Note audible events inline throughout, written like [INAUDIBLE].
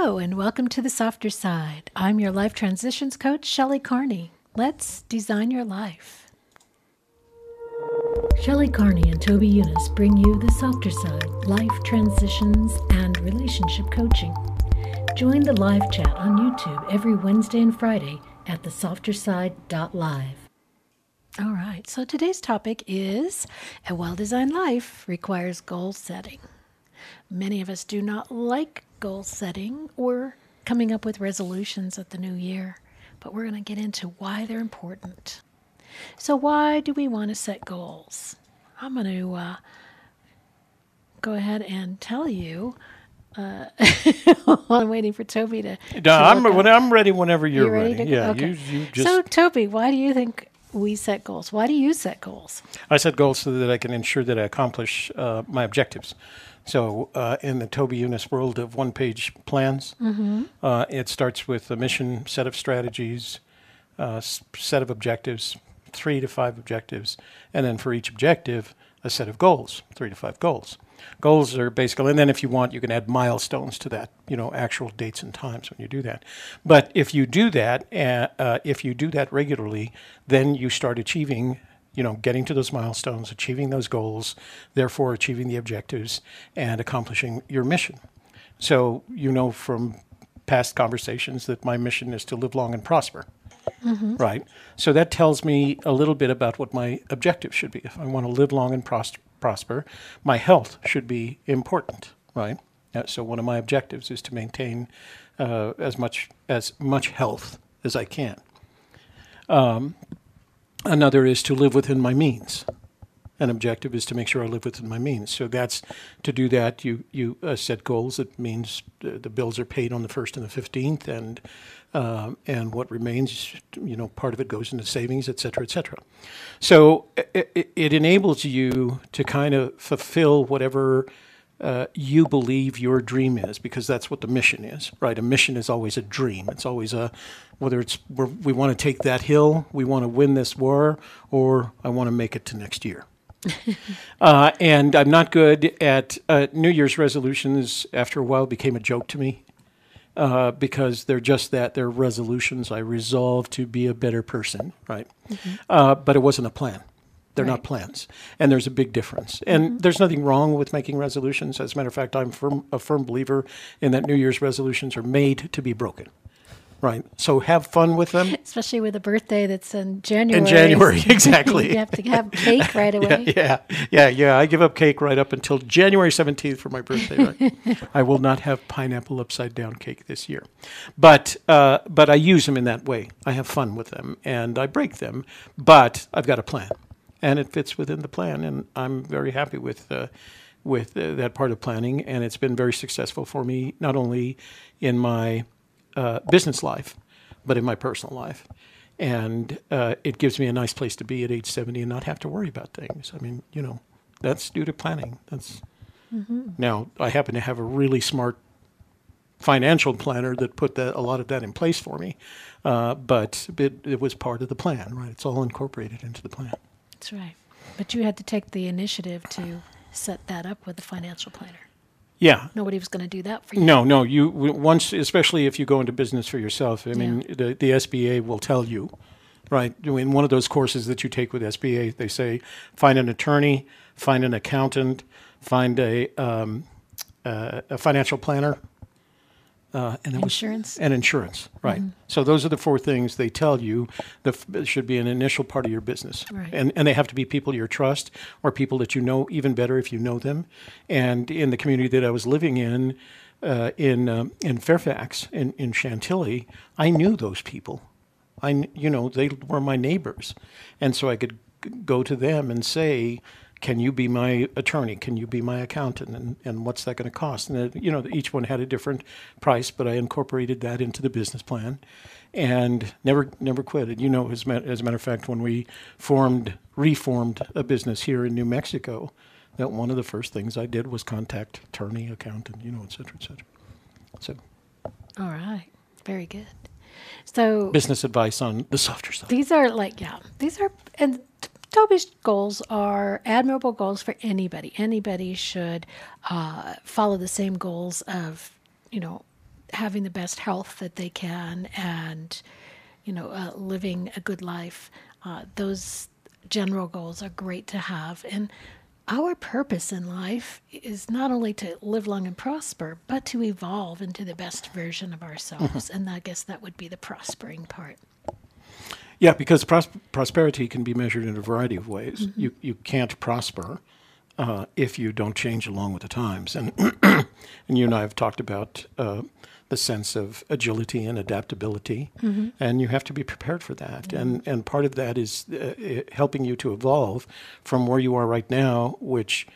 Hello, and welcome to the softer side. I'm your life transitions coach, Shelley Carney. Let's design your life. Shelley Carney and Toby Younis bring you the softer side, life transitions, and relationship coaching. Join the live chat on YouTube every Wednesday and Friday at thesofterside.live. All right, so today's topic is a well designed life requires goal setting. Many of us do not like goal setting or coming up with resolutions at the new year, but we're going to get into why they're important. So, why do we want to set goals? I'm going to uh, go ahead and tell you. Uh, while [LAUGHS] I'm waiting for Toby to. No, to I'm, when I'm ready whenever you're You ready ready. to- yeah, okay. you, you just. So, Toby, why do you think we set goals? Why do you set goals? I set goals so that I can ensure that I accomplish uh, my objectives. So, uh, in the Toby Younis world of one page plans, uh, it starts with a mission, set of strategies, uh, set of objectives, three to five objectives, and then for each objective, a set of goals, three to five goals. Goals are basically, and then if you want, you can add milestones to that, you know, actual dates and times when you do that. But if you do that, uh, uh, if you do that regularly, then you start achieving you know, getting to those milestones, achieving those goals, therefore achieving the objectives and accomplishing your mission. So, you know from past conversations that my mission is to live long and prosper. Right. So that tells me a little bit about what my objective should be. If I want to live long and pros- prosper, my health should be important. Right. Uh, so one of my objectives is to maintain uh, as much as much health as I can. Another is to live within my means. An objective is to make sure I live within my means. So that's to do that. You you uh, set goals. It means the, the bills are paid on the first and the fifteenth, and um, and what remains, you know, part of it goes into savings, et cetera, et cetera. So it, it enables you to kind of fulfill whatever uh, you believe your dream is because that's what the mission is, right? A mission is always a dream. It's always a whether it's we're, we want to take that hill, we want to win this war, or I want to make it to next year. [LAUGHS] uh, and I'm not good at uh, New Year's resolutions. After a while, became a joke to me uh, because they're just that they're resolutions. I resolve to be a better person, right? Uh, but it wasn't a plan. They're Right. not plans, and there's a big difference. And there's nothing wrong with making resolutions. As a matter of fact, I'm firm, a firm believer in that New Year's resolutions are made to be broken, right? So have fun with them. Especially with a birthday that's in January. In January, [LAUGHS] exactly. you have to have cake right [LAUGHS] away. Yeah, yeah, yeah. I give up cake right up until January 17th for my birthday. Right? [LAUGHS] I will not have pineapple upside down cake this year, but uh, but I use them in that way. I have fun with them and I break them, but I've got a plan, and it fits within the plan, and I'm very happy with. Uh, with uh, that part of planning, and it's been very successful for me, not only in my uh, business life, but in my personal life. And uh, it gives me a nice place to be at age 70 and not have to worry about things. I mean, you know, that's due to planning. That's now I happen to have a really smart financial planner that put that a lot of that in place for me, uh, but it, it was part of the plan, right? It's all incorporated into the plan. That's right. But you had to take the initiative to set that up with the financial planner. Yeah, Nobody was going to do that for you. No, no. You once, especially if you go into business for yourself. I mean, the the SBA will tell you, right? In one of those courses that you take with SBA, they say find an attorney, find an accountant, find a um, uh, a financial planner, uh, and it was- Insurance? and insurance, right? So those are the four things they tell you that f- should be an initial part of your business, Right. and and they have to be people you trust or people that you know even better if you know them. And in the community that I was living in, uh, in um, in Fairfax, in in Chantilly, I knew those people. I you know they were my neighbors, and so I could g- go to them and say. Can you be my attorney? Can you be my accountant? And, and what's that going to cost? And, it, you know, each one had a different price, but I incorporated that into the business plan and never never quit it. You know, as, as a matter of fact, when we formed, reformed a business here in New Mexico, that one of the first things I did was contact attorney, accountant, you know, et cetera, et cetera. So, All right. Very good. So business advice on the softer side. these are like, yeah, these are, and Toby's goals are admirable goals for anybody. Anybody should uh, follow the same goals of, you know, having the best health that they can and you know uh, living a good life. Uh, those general goals are great to have. And our purpose in life is not only to live long and prosper but to evolve into the best version of ourselves. And i guess that would be the prospering part Yeah, because pros- prosperity can be measured in a variety of ways. You you can't prosper uh, if you don't change along with the times, and [CLEARS THROAT] and you and I have talked about uh, the sense of agility and adaptability, and you have to be prepared for that. And and part of that is uh, helping you to evolve from where you are right now, which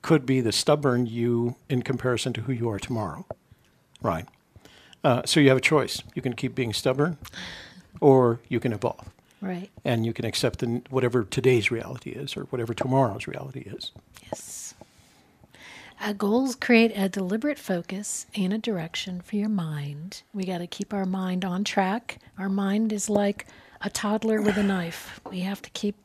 could be the stubborn you in comparison to who you are tomorrow, right? Uh, so you have a choice. You can keep being stubborn, or you can evolve right and you can accept the, whatever today's reality is or whatever tomorrow's reality is. Yes. Uh, goals create a deliberate focus and a direction for your mind. We got to keep our mind on track. Our mind is like a toddler with a knife. We have to keep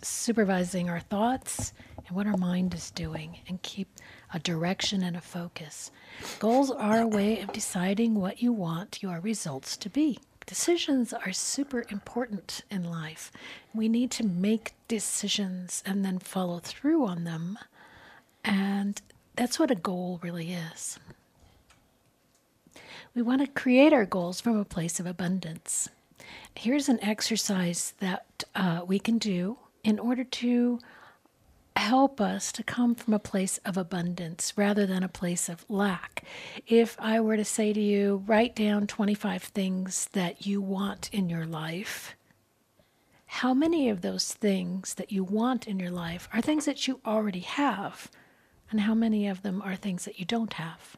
supervising our thoughts and what our mind is doing and keep a direction and a focus. Goals are a way of deciding what you want your results to be. Decisions are super important in life. We need to make decisions and then follow through on them. And that's what a goal really is. We want to create our goals from a place of abundance. Here's an exercise that uh, we can do in order to help us to come from a place of abundance rather than a place of lack. If I were to say to you, write down 25 things that you want in your life, how many of those things that you want in your life are things that you already have? And how many of them are things that you don't have?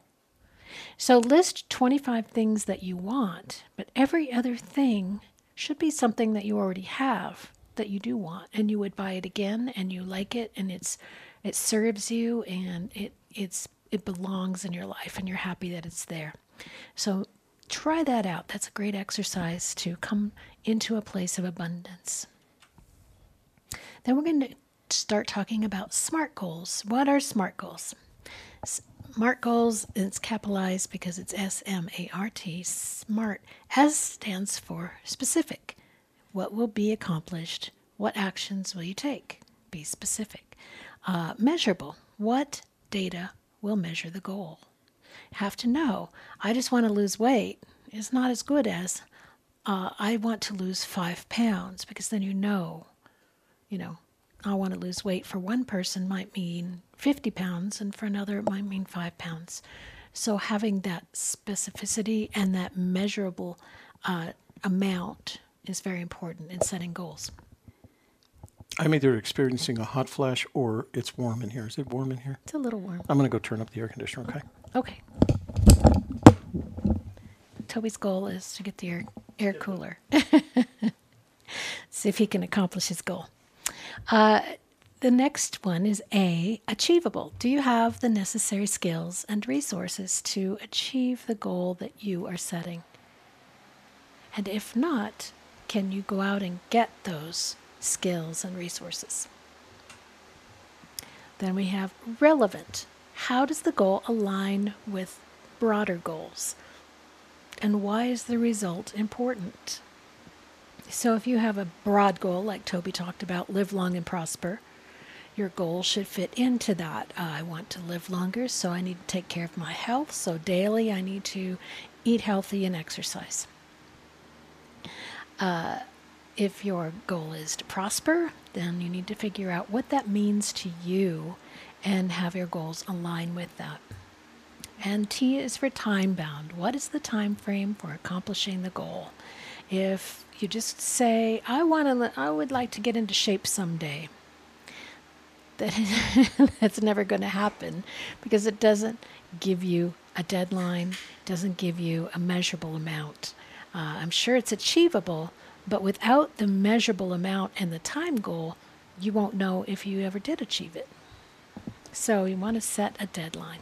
So list 25 things that you want, but every other thing should be something that you already have that you do want and you would buy it again and you like it and it's it serves you and it it's it belongs in your life and you're happy that it's there. So try that out. That's a great exercise to come into a place of abundance. Then we're going to start talking about SMART goals. What are SMART goals? SMART goals, it's capitalized because it's S M A R T. SMART. S stands for specific. What will be accomplished? What actions will you take? Be specific. Uh, measurable. What data will measure the goal? Have to know. I just want to lose weight is not as good as uh, I want to lose five pounds because then you know, you know, I want to lose weight for one person might mean 50 pounds, and for another, it might mean five pounds. So, having that specificity and that measurable uh, amount is very important in setting goals. I'm either experiencing a hot flash or it's warm in here. Is it warm in here? It's a little warm. I'm going to go turn up the air conditioner, okay? Okay. Toby's goal is to get the air, air cooler. [LAUGHS] See if he can accomplish his goal. Uh, the next one is A, achievable. Do you have the necessary skills and resources to achieve the goal that you are setting? And if not, can you go out and get those skills and resources? Then we have relevant. How does the goal align with broader goals? And why is the result important? So, if you have a broad goal, like Toby talked about, live long and prosper, your goal should fit into that. Uh, I want to live longer, so I need to take care of my health. So, daily, I need to eat healthy and exercise. Uh, if your goal is to prosper, then you need to figure out what that means to you and have your goals align with that. And T is for time bound. What is the time frame for accomplishing the goal? If you just say, "I want to, I would like to get into shape someday," that [LAUGHS] that's never going to happen because it doesn't give you a deadline, doesn't give you a measurable amount. Uh, I'm sure it's achievable, but without the measurable amount and the time goal, you won't know if you ever did achieve it. So you want to set a deadline.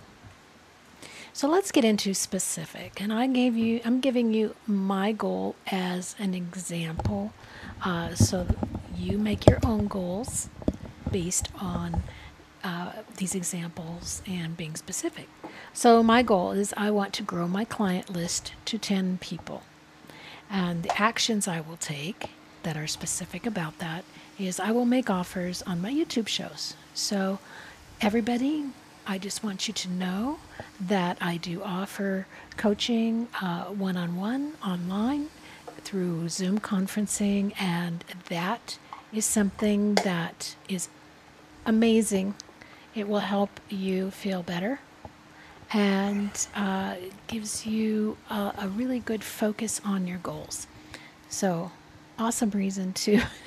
So let's get into specific. And I gave you, I'm giving you my goal as an example. Uh, so you make your own goals based on uh, these examples and being specific. So, my goal is I want to grow my client list to 10 people. And the actions I will take that are specific about that is I will make offers on my YouTube shows. So, everybody, I just want you to know that I do offer coaching one on one online through Zoom conferencing, and that is something that is amazing. It will help you feel better and uh, it gives you a, a really good focus on your goals. So, awesome reason to. [LAUGHS]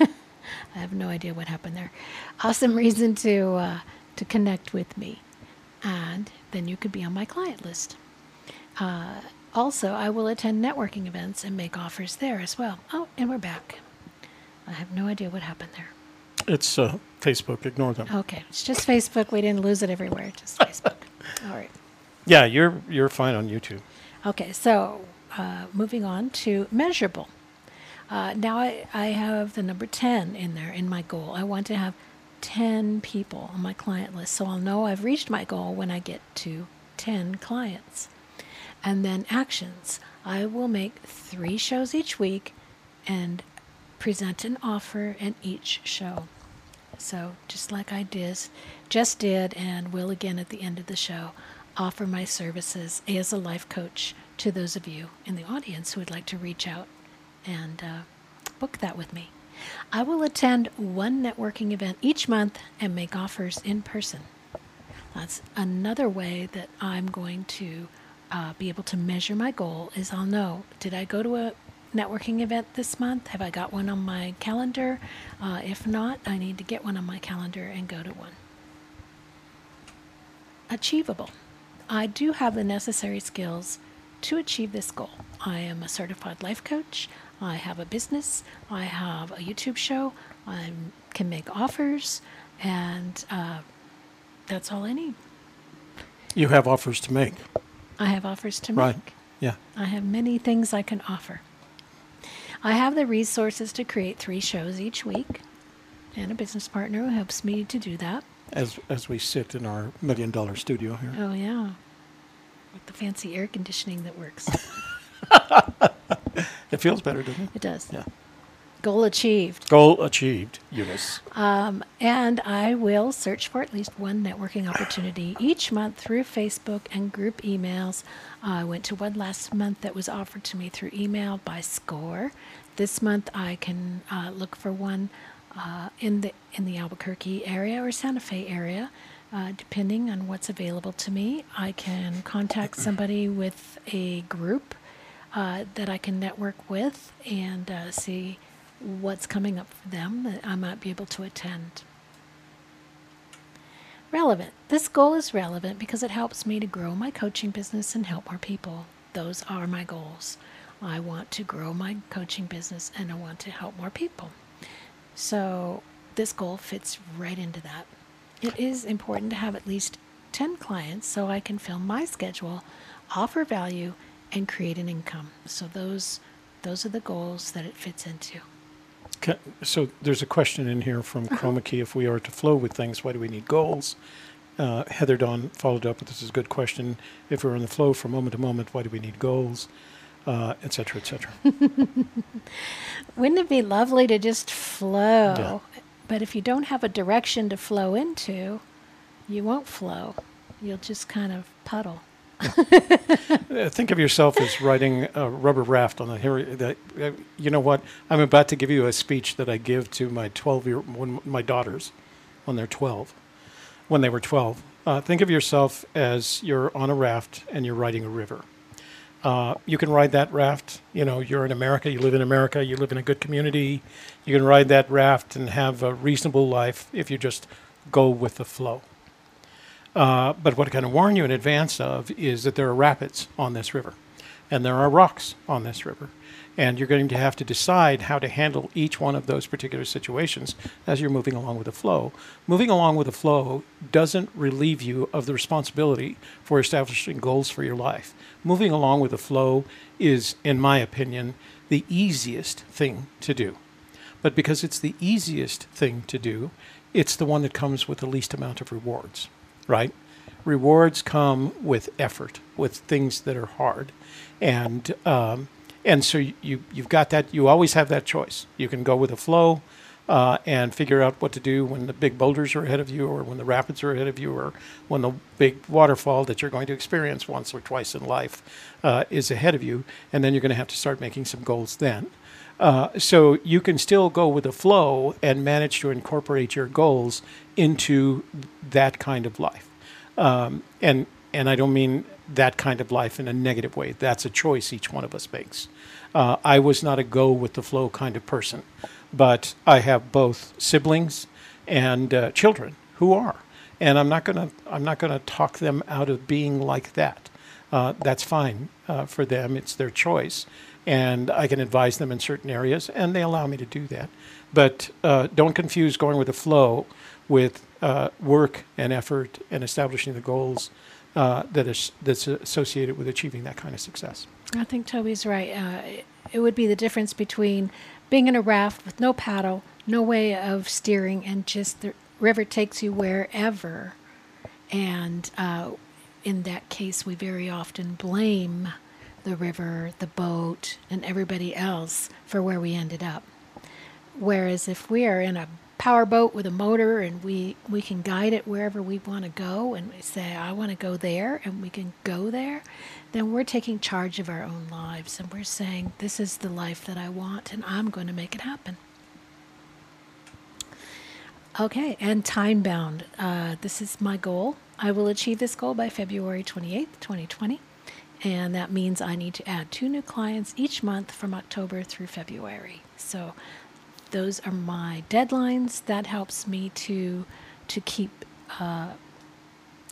I have no idea what happened there. Awesome reason to uh, to connect with me, and then you could be on my client list. Uh, also, I will attend networking events and make offers there as well. Oh, and we're back. I have no idea what happened there. It's uh, Facebook. Ignore them. Okay, it's just Facebook. We didn't lose it everywhere. Just [LAUGHS] Facebook. All right. Yeah, you're you're fine on YouTube. Okay, so uh, moving on to measurable. Uh, now I, I have the number 10 in there in my goal. I want to have 10 people on my client list. So I'll know I've reached my goal when I get to 10 clients. And then actions. I will make three shows each week and present an offer in each show. So just like I did, just did, and will again at the end of the show, offer my services as a life coach to those of you in the audience who would like to reach out and uh, book that with me. I will attend one networking event each month and make offers in person. That's another way that I'm going to uh, be able to measure my goal is I'll know did I go to a networking event this month? Have I got one on my calendar? Uh, if not, I need to get one on my calendar and go to one. Achievable. I do have the necessary skills to achieve this goal. I am a certified life coach. I have a business. I have a YouTube show. I can make offers, and uh, that's all I need. You have offers to make. I have offers to Right. make. Yeah. I have many things I can offer. I have the resources to create three shows each week, and a business partner who helps me to do that. As as we sit in our million dollar studio here. Oh, yeah. With the fancy air conditioning that works. [LAUGHS] [LAUGHS] It feels better, doesn't it? It does. Yeah. Goal achieved. Goal achieved, Younis. Um, and I will search for at least one networking opportunity each month through Facebook and group emails. I went to one last month that was offered to me through email by Score. This month I can uh, look for one uh, in the in the Albuquerque area or Santa Fe area, uh, depending on what's available to me. I can contact somebody with a group uh, that I can network with and uh, see what's coming up for them that I might be able to attend. Relevant. This goal is relevant because it helps me to grow my coaching business and help more people. Those are my goals. I want to grow my coaching business and I want to help more people. So, this goal fits right into that. It is important to have at least 10 clients so I can fill my schedule, offer value, and create an income. So, those, those are the goals that it fits into. Ca- So there's a question in here from Chroma Key. If we are to flow with things, why do we need goals? Uh, Heather Dawn followed up with this is a good question. If we're in the flow from moment to moment, why do we need goals? Uh, et cetera, et cetera. [LAUGHS] Wouldn't it be lovely to just flow? Yeah. But if you don't have a direction to flow into, you won't flow. You'll just kind of puddle. [LAUGHS] Uh, think of yourself as riding a rubber raft on the here. Uh, you know what? I'm about to give you a speech that I give to my 12 year when my daughters when they're 12. When they were 12, uh, think of yourself as you're on a raft and you're riding a river. Uh, you can ride that raft. You know, you're in America. You live in America. You live in a good community. You can ride that raft and have a reasonable life if you just go with the flow. Uh, but what I can warn you in advance of is that there are rapids on this river, and there are rocks on this river, and you're going to have to decide how to handle each one of those particular situations as you're moving along with the flow. Moving along with the flow doesn't relieve you of the responsibility for establishing goals for your life. Moving along with the flow is, in my opinion, the easiest thing to do. But because it's the easiest thing to do, it's the one that comes with the least amount of rewards, right? Rewards come with effort, with things that are hard, and um, and so you you've got that. You always have that choice. You can go with the flow. Uh, and figure out what to do when the big boulders are ahead of you, or when the rapids are ahead of you, or when the big waterfall that you're going to experience once or twice in life uh, is ahead of you. And then you're going to have to start making some goals then. Uh, so you can still go with the flow and manage to incorporate your goals into that kind of life. Um, and and I don't mean that kind of life in a negative way. That's a choice each one of us makes. Uh, I was not a go with the flow kind of person, but I have both siblings and uh, children who are, and I'm not gonna I'm not gonna talk them out of being like that. Uh, that's fine uh, for them. It's their choice and I can advise them in certain areas, and they allow me to do that. But uh, don't confuse going with the flow with uh, work and effort and establishing the goals uh, that is that's associated with achieving that kind of success. I think Toby's right. Uh, it would be the difference between being in a raft with no paddle, no way of steering, and just the river takes you wherever. And uh, in that case, we very often blame the river, the boat, and everybody else for where we ended up. Whereas if we are in a power boat with a motor and we, we can guide it wherever we want to go and we say, I want to go there, and we can go there, then we're taking charge of our own lives and we're saying, This is the life that I want and I'm going to make it happen. Okay, and time bound. Uh, this is my goal. I will achieve this goal by February 28th, 2020 and that means I need to add two new clients each month from October through February. So those are my deadlines. That helps me to to keep uh,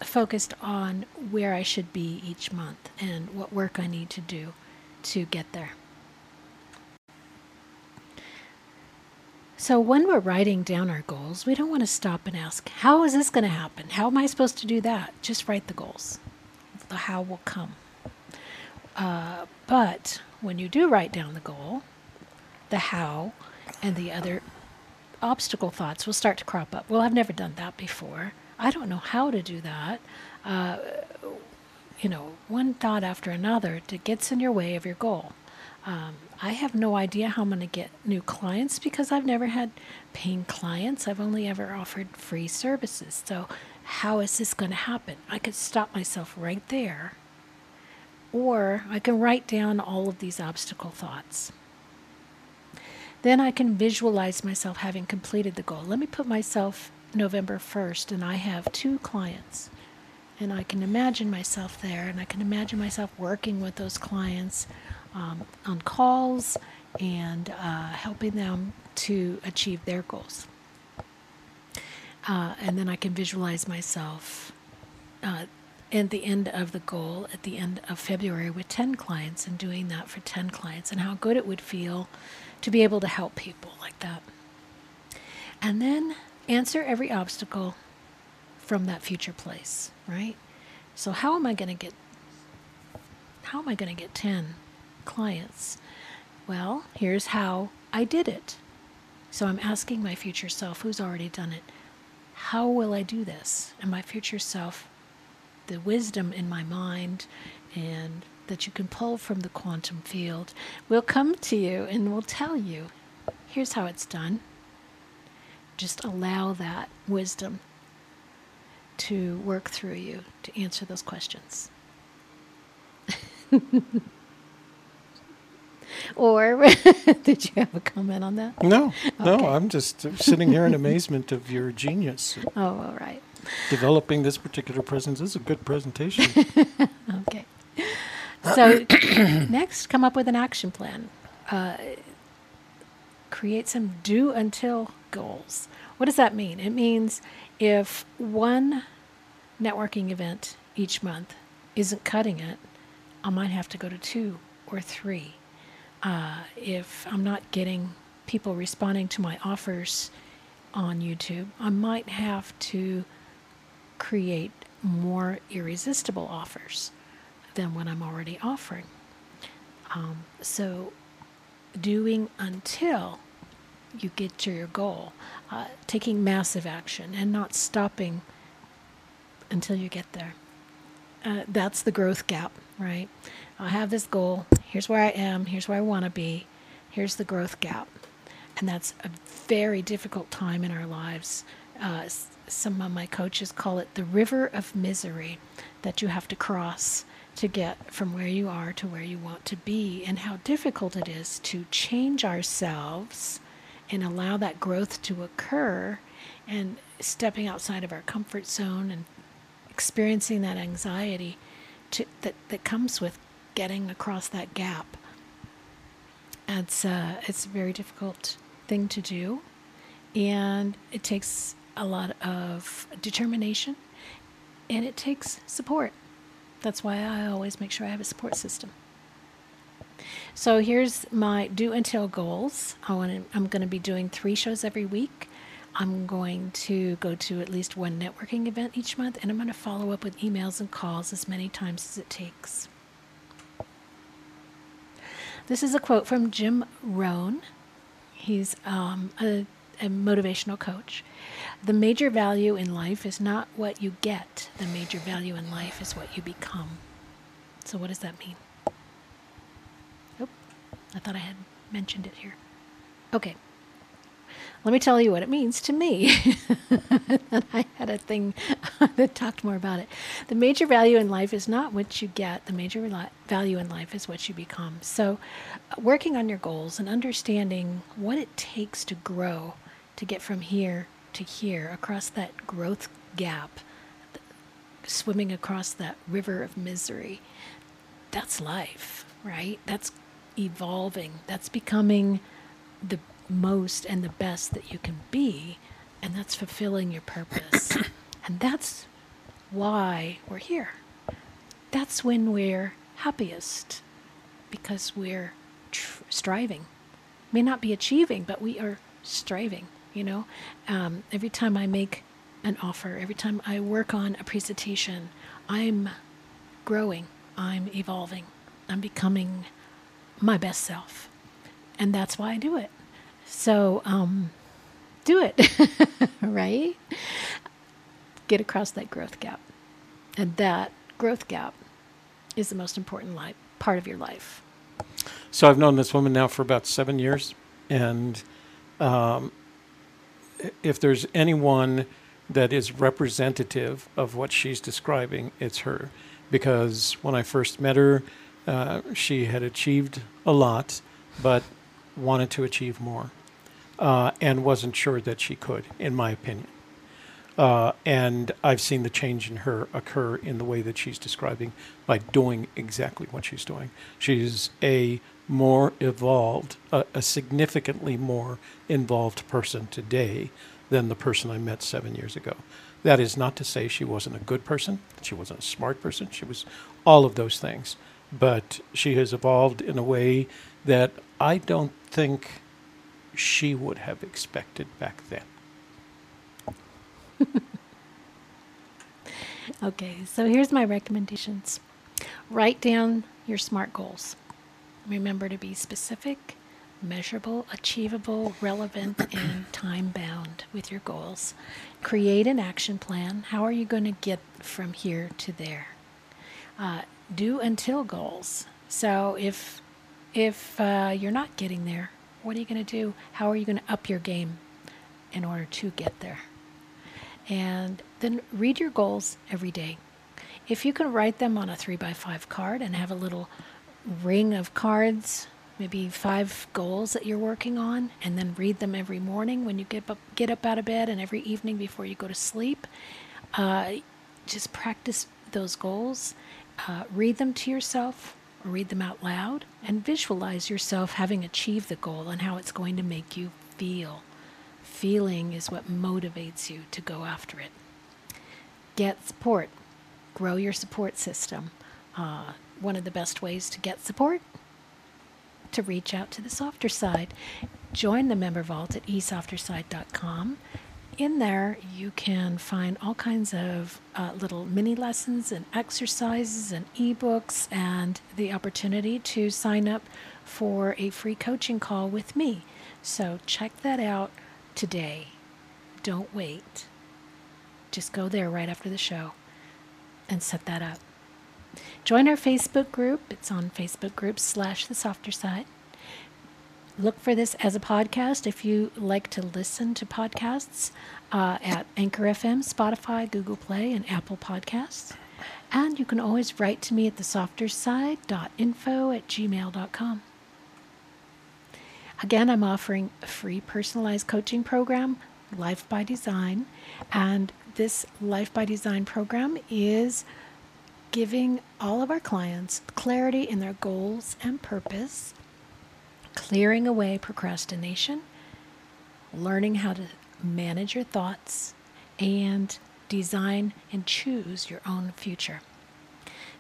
focused on where I should be each month and what work I need to do to get there. So, when we're writing down our goals, we don't want to stop and ask, How is this going to happen? How am I supposed to do that? Just write the goals. The how will come. Uh, but when you do write down the goal, the how and the other obstacle thoughts will start to crop up. Well, I've never done that before. I don't know how to do that. Uh, you know, one thought after another that gets in your way of your goal. Um, I have no idea how I'm going to get new clients because I've never had paying clients. I've only ever offered free services. So, how is this going to happen? I could stop myself right there or I can write down all of these obstacle thoughts. Then I can visualize myself having completed the goal. Let me put myself November 1st and I have two clients. And I can imagine myself there and I can imagine myself working with those clients um, on calls and uh, helping them to achieve their goals. Uh, and then I can visualize myself uh, at the end of the goal at the end of February with 10 clients and doing that for 10 clients and how good it would feel to be able to help people like that. And then answer every obstacle from that future place, right? So how am I going to get how am I going to get 10 clients? Well, here's how I did it. So I'm asking my future self who's already done it, how will I do this? And my future self the wisdom in my mind and that you can pull from the quantum field will come to you and will tell you here's how it's done. Just allow that wisdom to work through you to answer those questions. [LAUGHS] or [LAUGHS] did you have a comment on that? No, okay. no, I'm just sitting here in [LAUGHS] amazement of your genius. Oh, all right developing this particular presence is a good presentation. okay. So [CLEARS THROAT] next, come up with an action plan. Uh, create some do until goals. What does that mean? It means if one networking event each month isn't cutting it, I might have to go to two or three. Uh, if I'm not getting people responding to my offers on YouTube, I might have to create more irresistible offers than what I'm already offering. Um, so, doing until you get to your goal. Uh, taking massive action and not stopping until you get there. Uh, that's the growth gap, right? I have this goal. Here's where I am. Here's where I want to be. Here's the growth gap. And that's a very difficult time in our lives. Uh, some of my coaches call it the river of misery that you have to cross to get from where you are to where you want to be, and how difficult it is to change ourselves and allow that growth to occur and stepping outside of our comfort zone and experiencing that anxiety to, that, that comes with getting across that gap. It's, uh, it's a very difficult thing to do, and it takes a lot of determination and it takes support. That's why I always make sure I have a support system. So here's my do until goals. I want to, I'm going to be doing three shows every week. I'm going to go to at least one networking event each month, and I'm going to follow up with emails and calls as many times as it takes. This is a quote from Jim Rohn. He's um, a, a motivational coach. The major value in life is not what you get, the major value in life is what you become. So, what does that mean? Oh, I thought I had mentioned it here. Okay. Let me tell you what it means to me. and [LAUGHS] I had a thing [LAUGHS] that talked more about it. The major value in life is not what you get, the major value in life is what you become. So, uh, working on your goals and understanding what it takes to grow to get from here to here across that growth gap, swimming across that river of misery. That's life, right? That's evolving. That's becoming the most and the best that you can be, and that's fulfilling your purpose. [COUGHS] and that's why we're here. That's when we're happiest because we're tr- striving. May not be achieving, but we are striving you know? Um, every time i make an offer every time i work on a presentation i'm growing i'm evolving i'm becoming my best self. And that's why i do it. So um, do it [LAUGHS] right? Get across that growth gap. And that growth gap is the most important life, part of your life. So i've known this woman now for about seven years. And um, if there's anyone that is representative of what she's describing, it's her. Because when I first met her, uh, she had achieved a lot, but wanted to achieve more, uh, and wasn't sure that she could, in my opinion. Uh, and I've seen the change in her occur in the way that she's describing by doing exactly what she's doing. She's a more evolved, a, a significantly more involved person today than the person I met seven years ago. That is not to say she wasn't a good person, she wasn't a smart person, she was all of those things. But she has evolved in a way that I don't think she would have expected back then. [LAUGHS] okay, so here's my recommendations write down your SMART goals. Remember to be specific, measurable, achievable, relevant, and time bound with your goals. Create an action plan. How are you going to get from here to there? Uh, do until goals. So if if uh, you're not getting there, what are you going to do? How are you going to up your game in order to get there? And then read your goals every day. If you can write them on a three by five card and have a little ring of cards, maybe five goals that you're working on, and then read them every morning when you get up, get up out of bed and every evening before you go to sleep. Uh, just practice those goals. Uh, read them to yourself read them out loud and visualize yourself having achieved the goal and how it's going to make you feel. Feeling is what motivates you to go after it. Get support. Grow your support system. Uh, one of the best ways to get support to reach out to the softer side. Join the member vault at esofterside.com. In there, you can find all kinds of uh, little mini lessons and exercises and ebooks, and the opportunity to sign up for a free coaching call with me So check that out today. Don't wait. Just go there right after the show and set that up. Join our Facebook group. It's on Facebook group slash the softer side. Look for this as a podcast if you like to listen to podcasts uh, at Anchor FM, Spotify, Google Play, and Apple Podcasts. And you can always write to me at the softer side.info at gmail.com. Again, I'm offering a free personalized coaching program, Life by Design. And this Life by Design program is giving all of our clients clarity in their goals and purpose, clearing away procrastination, learning how to manage your thoughts, and design and choose your own future.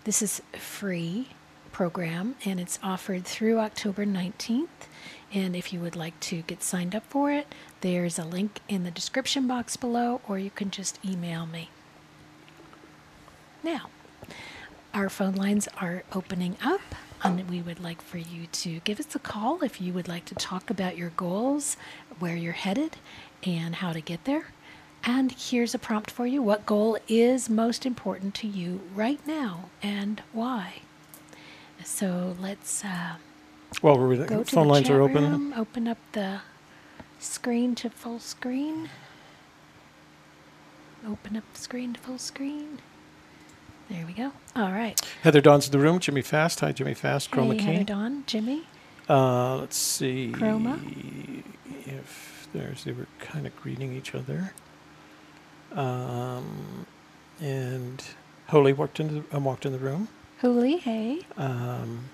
This is a free program and it's offered through October 19th. And if you would like to get signed up for it, there's a link in the description box below, or you can just email me. Now, our phone lines are opening up, and we would like for you to give us a call if you would like to talk about your goals, where you're headed, and how to get there. And here's a prompt for you What goal is most important to you right now, and why? So let's. Uh, Well, we're, go the phone the lines are open. room, open up the screen to full screen. Open up the screen to full screen. There we go. All right. Heather Dawn's in the room. Jimmy Fast. Hi, Jimmy Fast. Chroma hey, Heather Dawn, Jimmy. Uh, let's see Chroma. if there's. They were kind of greeting each other. Um, and Holy walked into the, um, walked in the room. Holy, hey. Um,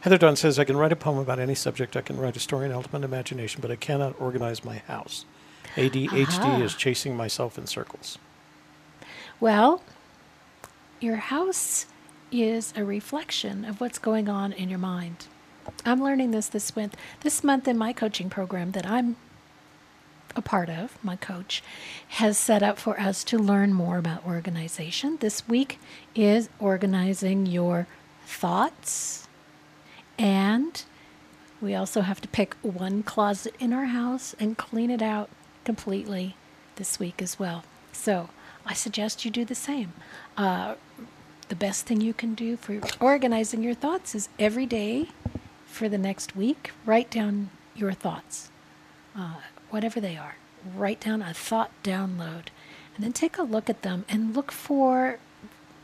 Heather Dunn says, I can write a poem about any subject. I can write a story in ultimate imagination, but I cannot organize my house. ADHD Aha. is chasing myself in circles. Well, your house is a reflection of what's going on in your mind. I'm learning this this month. This month in my coaching program that I'm a part of, my coach has set up for us to learn more about organization. This week is organizing your thoughts, and we also have to pick one closet in our house and clean it out completely this week as well. So I suggest you do the same. Uh, the best thing you can do for organizing your thoughts is every day for the next week, write down your thoughts, uh, whatever they are. Write down a thought download and then take a look at them and look for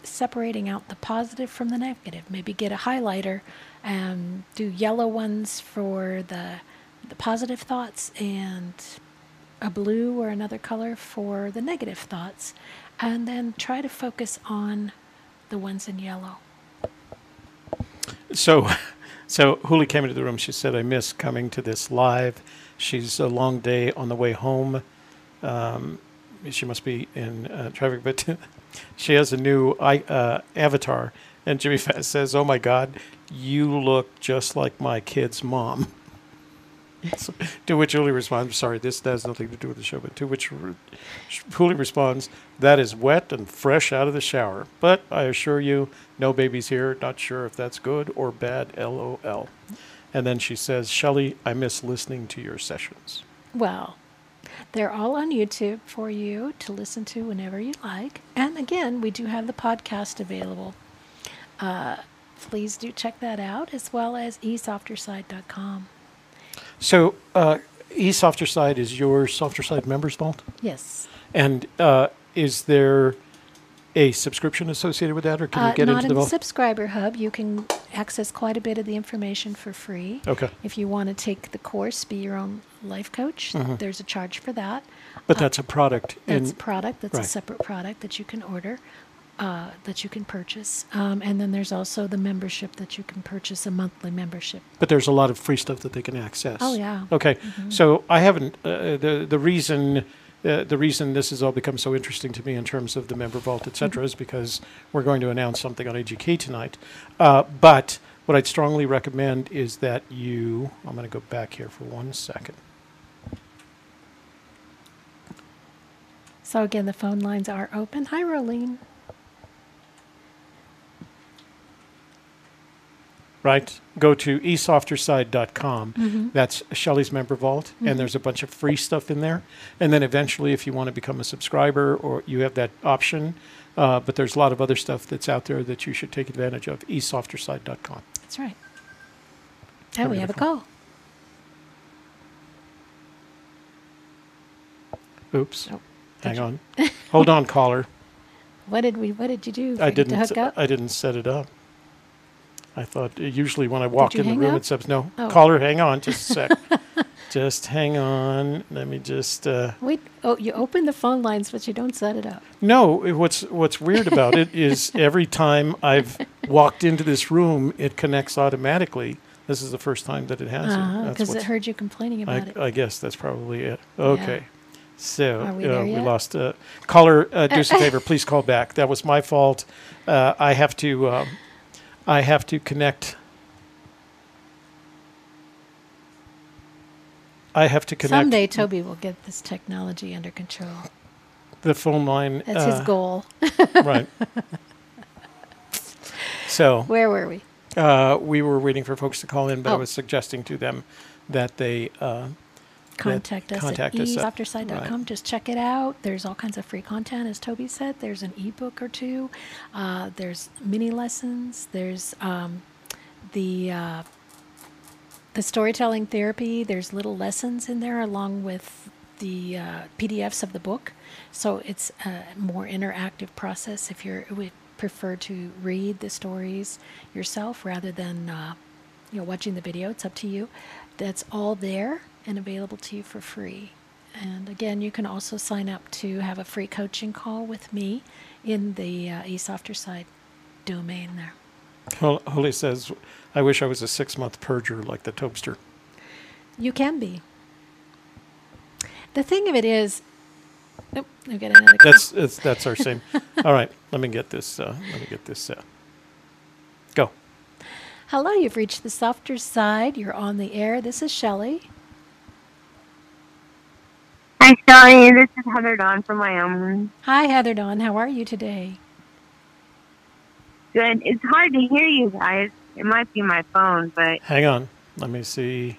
separating out the positive from the negative. Maybe get a highlighter and do yellow ones for the, the positive thoughts and a blue or another color for the negative thoughts. And then try to focus on the ones in yellow. So, [LAUGHS] so Huli came into the room. She said, "I miss coming to this live. She's a long day on the way home. Um, she must be in uh, traffic, but [LAUGHS] she has a new uh, avatar." And Jimmy Fast says, "Oh my God, you look just like my kid's mom." [LAUGHS] [LAUGHS] To which Julie responds, "Sorry, this has nothing to do with the show." But to which Julie responds, "That is wet and fresh out of the shower." But I assure you, no babies here. Not sure if that's good or bad. LOL. And then she says, "Shelley, I miss listening to your sessions." Well, they're all on YouTube for you to listen to whenever you like. And again, we do have the podcast available. Uh, please do check that out as well as esofterside.com. So, uh, eSofter Side is your Softer Side members vault, Yes. and uh, is there a subscription associated with that, or can Uh, you get not into in the the vault? subscriber hub. You can access quite a bit of the information for free. okay, If you want to take the course, be your own life coach, Mhm. there's a charge for that. but that's a product. That's in, a product. That's right. a separate product that you can order, uh, that you can purchase. Um, and then there's also the membership that you can purchase, a monthly membership. but there's a lot of free stuff that they can access. Oh yeah. Okay, Mhm. so I haven't uh, the the reason. Uh, the reason this has all become so interesting to me in terms of the member vault, et cetera, is because we're going to announce something on AGK tonight. Uh, but what I'd strongly recommend is that you, I'm going to go back here for one second. So again, the phone lines are open. Hi, Rolene. Right? Go to esofterside.com. That's Shelley's member vault, and there's a bunch of free stuff in there. And then eventually, if you want to become a subscriber, or you have that option, uh, but there's a lot of other stuff that's out there that you should take advantage of. esofterside.com. That's right. And we have a call. Oops. Oh, Hang you- on. Hold on, caller. [LAUGHS] What did we? What did you do? I didn't. to hook up. I didn't set it up. I thought usually when I walk in the hang room, up? it says no. Oh. Caller, hang on, just a sec. [LAUGHS] just hang on. Let me just. Uh, Wait. Oh, you open the phone lines, but you don't set it up. no, it- what's what's weird about it [LAUGHS] is every time I've walked into this room, it connects automatically. This is the first time that it has. Uh-huh, it. That's because it what's- heard you complaining about I, it. I guess that's probably it. Okay. So Are we uh, there we yet? lost. Uh, caller, uh, do us a [LAUGHS] favor. Please call back. That was my fault. Uh, I have to. Um, I have to connect. I have to connect Someday Toby will get this technology under control. the phone line. That's uh, his goal. right. [LAUGHS] So Where were we? uh, we were waiting for folks to call in, but I Oh. was suggesting to them that they uh, Contact us contact at esofterside.com. Just check it out. There's all kinds of free content, as Toby said. There's an ebook or two. Uh, there's mini lessons. There's um, the uh, the storytelling therapy. There's little lessons in there along with the uh, PDFs of the book. So it's a more interactive process if you would prefer to read the stories yourself rather than uh, you know watching the video. It's up to you. That's all there and available to you for free. And again, you can also sign up to have a free coaching call with me in the uh, eSofter side domain there. Hol- Holy says, "I wish I was a six-month purger like the Tobster." You can be. The thing of it is, oh, I've got another. That's it's, that's our same. [LAUGHS] All right, let me get this. Uh, let me get this. Uh, go. Hello, you've reached the softer side. You're on the air. This is Shelly. Hi, Shelly. This is Heather Dawn from Wyoming. Hi, Heather Dawn. How are you today? Good. It's hard to hear you guys. It might be my phone, but Hang on. Let me see.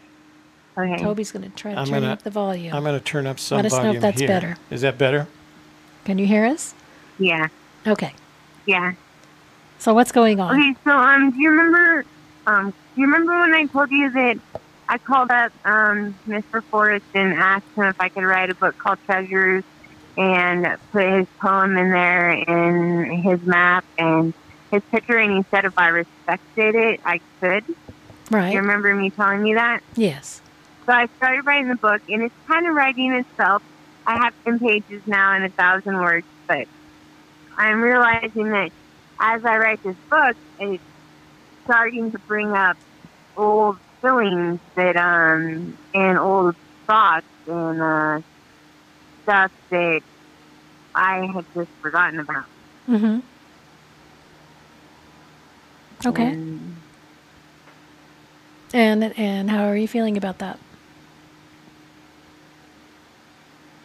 okay. Toby's going to try to I'm turn gonna- up the volume. I'm going to turn up some Let us know if that's here. better. Is that better? Can you hear us? Yeah, Okay. yeah. So what's going on? Okay, so um, do you remember um, do you remember when I told you that I called up um Mr. Forrest and asked him if I could write a book called Treasures and put his poem in there and his map and his picture, and he said if I respected it, I could. Right. you remember me telling you that? Yes. So I started writing the book, and it's kind of writing itself. I have 10 pages now and a thousand words, but I'm realizing that as I write this book, it's starting to bring up old feelings that, um, and old thoughts and, uh, stuff that I had just forgotten about. Mm-hmm. Okay. And And and how are you feeling about that?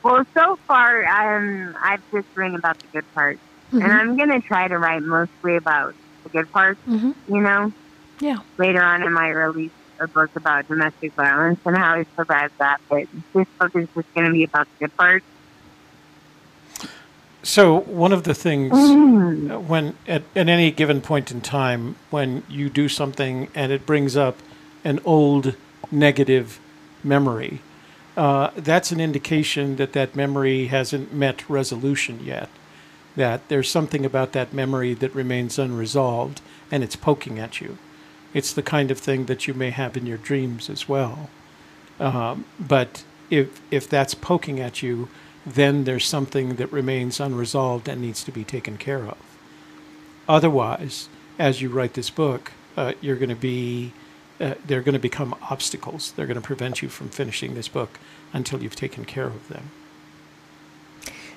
Well, so far, um, I've just written about the good parts, and Mhm. I'm gonna try to write mostly about the good parts. Mm-hmm. You know, Yeah. later on, in my release a book about domestic violence and how he survived that. But this book is just gonna be about the good parts. So one of the things Mm. when at, at any given point in time when you do something and it brings up an old negative memory, uh, that's an indication that that memory hasn't met resolution yet. That there's something about that memory that remains unresolved and it's poking at you. It's the kind of thing that you may have in your dreams as well. Um, but if if that's poking at you, then there's something that remains unresolved and needs to be taken care of. Otherwise, as you write this book, uh, you're going to be uh, they're going to become obstacles. They're going to prevent you from finishing this book until you've taken care of them.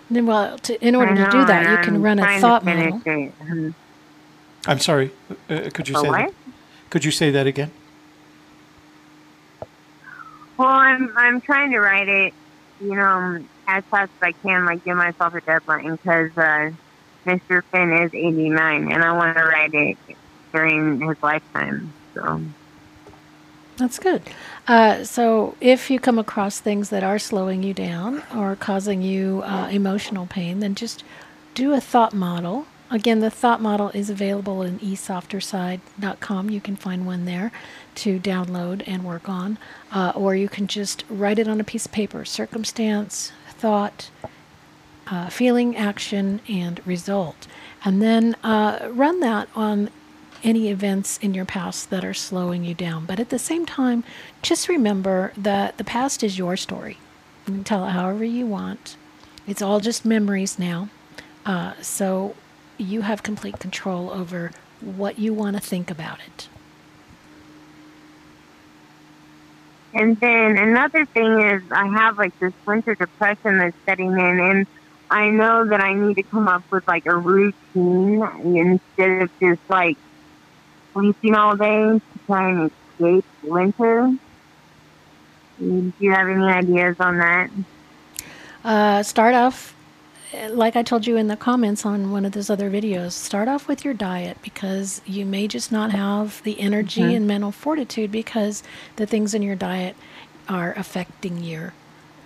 Then, well, to, in order to do that, you can run a thought finish model. I'm sorry. Uh, could you A say what? that? Could you say that again? Well, I'm I'm trying to write it, you know, as fast as I can, like give myself a deadline because uh, Mr. Fenn is 89, and I want to write it during his lifetime. So That's good. Uh, so, if you come across things that are slowing you down or causing you uh, emotional pain, then just do a thought model. Again, the thought model is available in esofterside.com. You can find one there to download and work on. Uh, or you can just write it on a piece of paper circumstance, thought, uh, feeling, action, and result. And then uh, run that on any events in your past that are slowing you down. But at the same time, just remember that the past is your story. You can tell it however you want. It's all just memories now. Uh, so you have complete control over what you want to think about it. And then another thing is I have like this winter depression that's setting in and I know that I need to come up with like a routine instead of just like sleeping all day to try and escape winter. Do you have any ideas on that? Uh, start off, like I told you in the comments on one of those other videos, start off with your diet because you may just not have the energy Mhm. and mental fortitude because the things in your diet are affecting your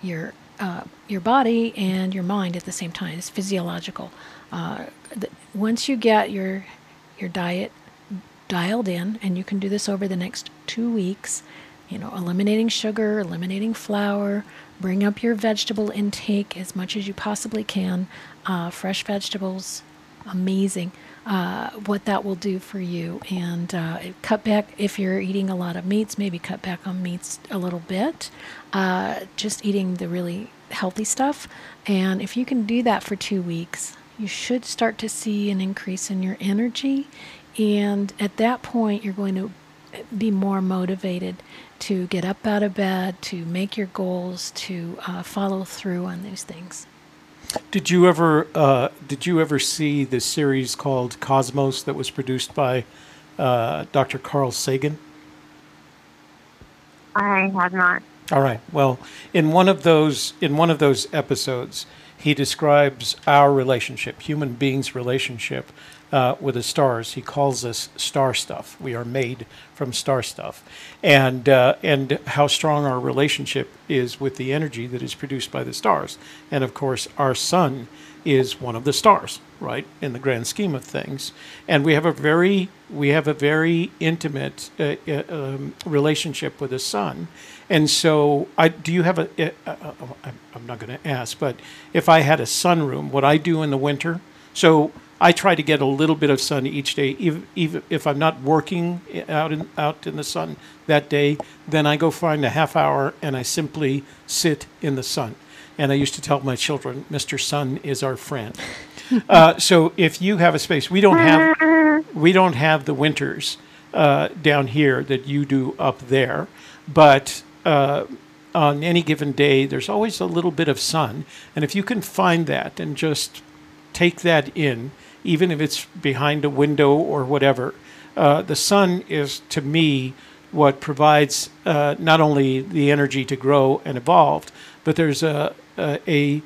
your uh, your body and your mind at the same time. It's physiological. Uh, the, once you get your your diet dialed in, and you can do this over the next two weeks. You know, eliminating sugar, eliminating flour, bring up your vegetable intake as much as you possibly can. Uh, fresh vegetables, amazing. Uh, what that will do for you, and uh, cut back if you're eating a lot of meats. Maybe cut back on meats a little bit. Uh, just eating the really healthy stuff, and if you can do that for two weeks, you should start to see an increase in your energy and at that point, you're going to be more motivated to get up out of bed, to make your goals, to uh, follow through on these things. Did you ever uh, did you ever see the series called Cosmos that was produced by uh, Dr. Carl Sagan? I have not. All right. Well, in one of those in one of those episodes, he describes our relationship, human beings' relationship uh, with the stars. He calls us star stuff. We are made from star stuff, and uh, and how strong our relationship is with the energy that is produced by the stars. And of course, our sun is one of the stars, right, in the grand scheme of things. And we have a very we have a very intimate uh, uh, um, relationship with the sun. And so, I do you have a? Uh, uh, I'm- I'm not going to ask, but if I had a sunroom, what I do in the winter, so I try to get a little bit of sun each day, even, even if I'm not working out in out in the sun that day, then I go find a half hour and I simply sit in the sun. And I used to tell my children, "Mr. Sun is our friend." [LAUGHS] uh, so if you have a space, we don't have we don't have the winters uh, down here that you do up there, but uh, on any given day, there's always a little bit of sun, and if you can find that and just take that in, even if it's behind a window or whatever, uh, the sun is to me what provides uh, not only the energy to grow and evolve, but there's a a, a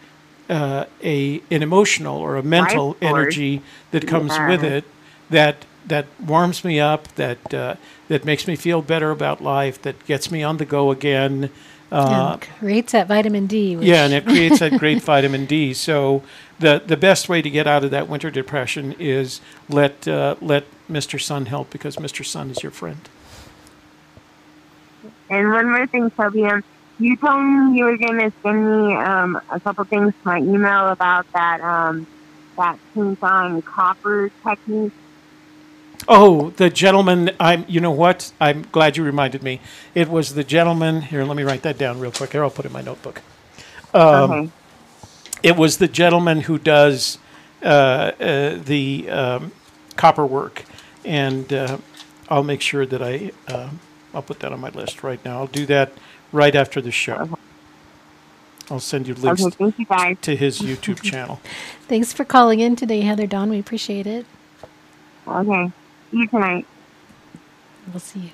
uh, a an emotional or a mental Life energy that comes with it that that warms me up, that uh, that makes me feel better about life, that gets me on the go again. Uh, and creates that vitamin D. Which, yeah, and it creates that great [LAUGHS] vitamin D. So the the best way to get out of that winter depression is let uh, let Mr. Sun help because Mr. Sun is your friend. And one more thing, Toby, um, you told me you were going to send me um, a couple things to my email about that um, that pink on copper technique. Oh, the gentleman. I'm. You know what? I'm glad you reminded me. It was the gentleman. Here, let me write that down real quick. Here, I'll put it in my notebook. Um, okay. It was the gentleman who does uh, uh, the um, copper work, and uh, I'll make sure that I uh, I'll put that on my list right now. I'll do that right after the show. I'll send you links Okay, you to his [LAUGHS] YouTube channel. Thanks for calling in today, Heather Dawn. We appreciate it. Okay. See you tonight. We'll see you.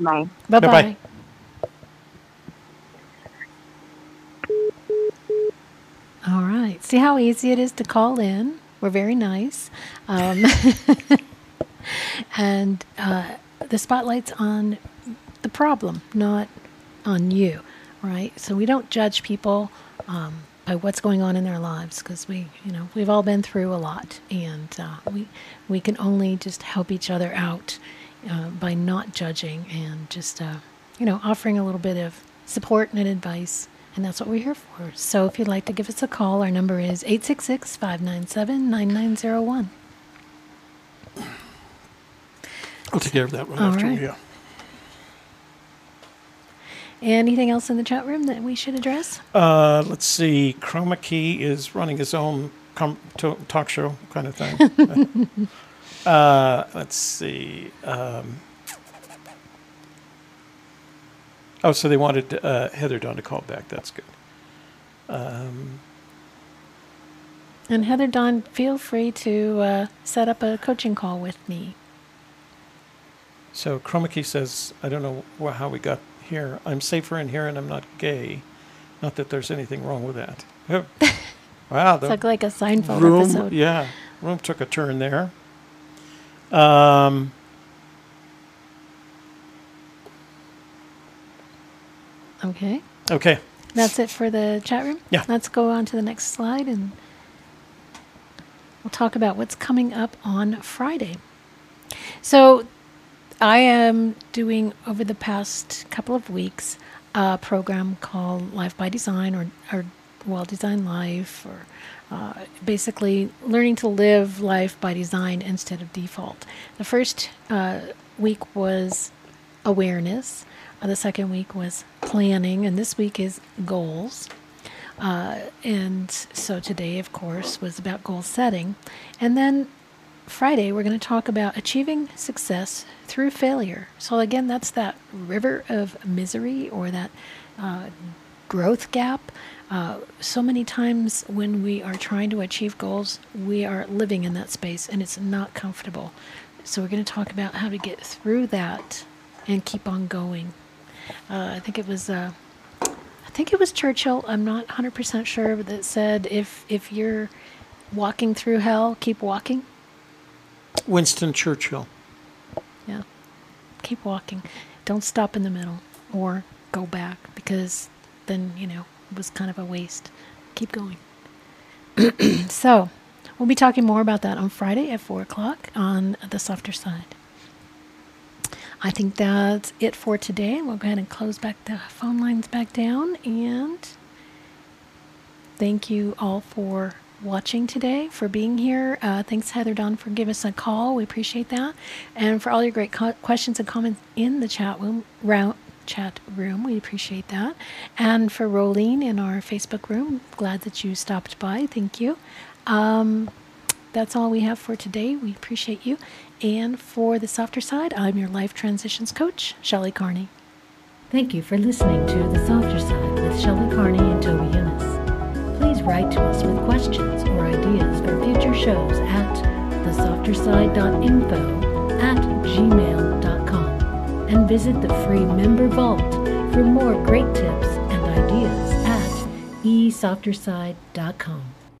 Bye. Bye Bye-bye. bye. All right. See how easy it is to call in? We're very nice. Um, [LAUGHS] and uh, the the spotlight's on the problem, not on you, right? So we don't judge people um, by what's going on in their lives because we, you know, we've all been through a lot, and uh, we we can only just help each other out uh, by not judging and just, uh, you know, offering a little bit of support and advice. And that's what we're here for. So if you'd like to give us a call, our number is 866 597 9901. I'll take care of that right All after. right. Yeah. Anything else in the chat room that we should address? Uh, let's see. Chroma Key is running his own com- to- talk show kind of thing. [LAUGHS] uh, let's see. Um, oh, so they wanted uh, Heather Dawn to call back. That's good. Um, And Heather Dawn, feel free to uh, set up a coaching call with me. so Chroma Key says, I don't know wh- how we got here. I'm safer in here and I'm not gay. Not that there's anything wrong with that. [LAUGHS] Wow. It's like, like a Seinfeld room, episode. yeah, room took a turn there. Um, Okay. okay, That's it for the chat room? Yeah. Let's go on to the next slide and we'll talk about what's coming up on Friday. So, I am doing over the past couple of weeks a program called Life by Design or, or Well Designed Life, or uh, basically learning to live life by design instead of default. The first uh, week was awareness. Uh, the second week was planning, and this week is goals. Uh, and so today, of course, was about goal setting. And then Friday, we're going to talk about achieving success through failure. So, again, that's that river of misery or that uh, growth gap. Uh, so many times when we are trying to achieve goals, we are living in that space and it's not comfortable. So, we're going to talk about how to get through that and keep on going. Uh, I think it was. Uh, I think it was Churchill. I'm not 100% sure, that said, if if you're walking through hell, keep walking. Winston Churchill. Yeah. Keep walking. Don't stop in the middle or go back because then, you know, it was kind of a waste. Keep going. [CLEARS THROAT] so, we'll be talking more about that on Friday at 4 o'clock on the softer side. I think that's it for today. We'll go ahead and close back the phone lines back down. And thank you all for watching today, for being here. Uh, thanks, Heather Dawn, for giving us a call. We appreciate that. And for all your great co- questions and comments in the chat room, chat room, we appreciate that. And for Rolene in our Facebook room, glad that you stopped by. Thank you. Um, that's all we have for today. We appreciate you. And for the softer side, I'm your life transitions coach, Shelly Carney. Thank you for listening to The Softer Side with Shelly Carney and Toby Younis. Please write to us with questions or ideas for future shows at thesofterside.info at gmail.com and visit the free member vault for more great tips and ideas at esofterside.com.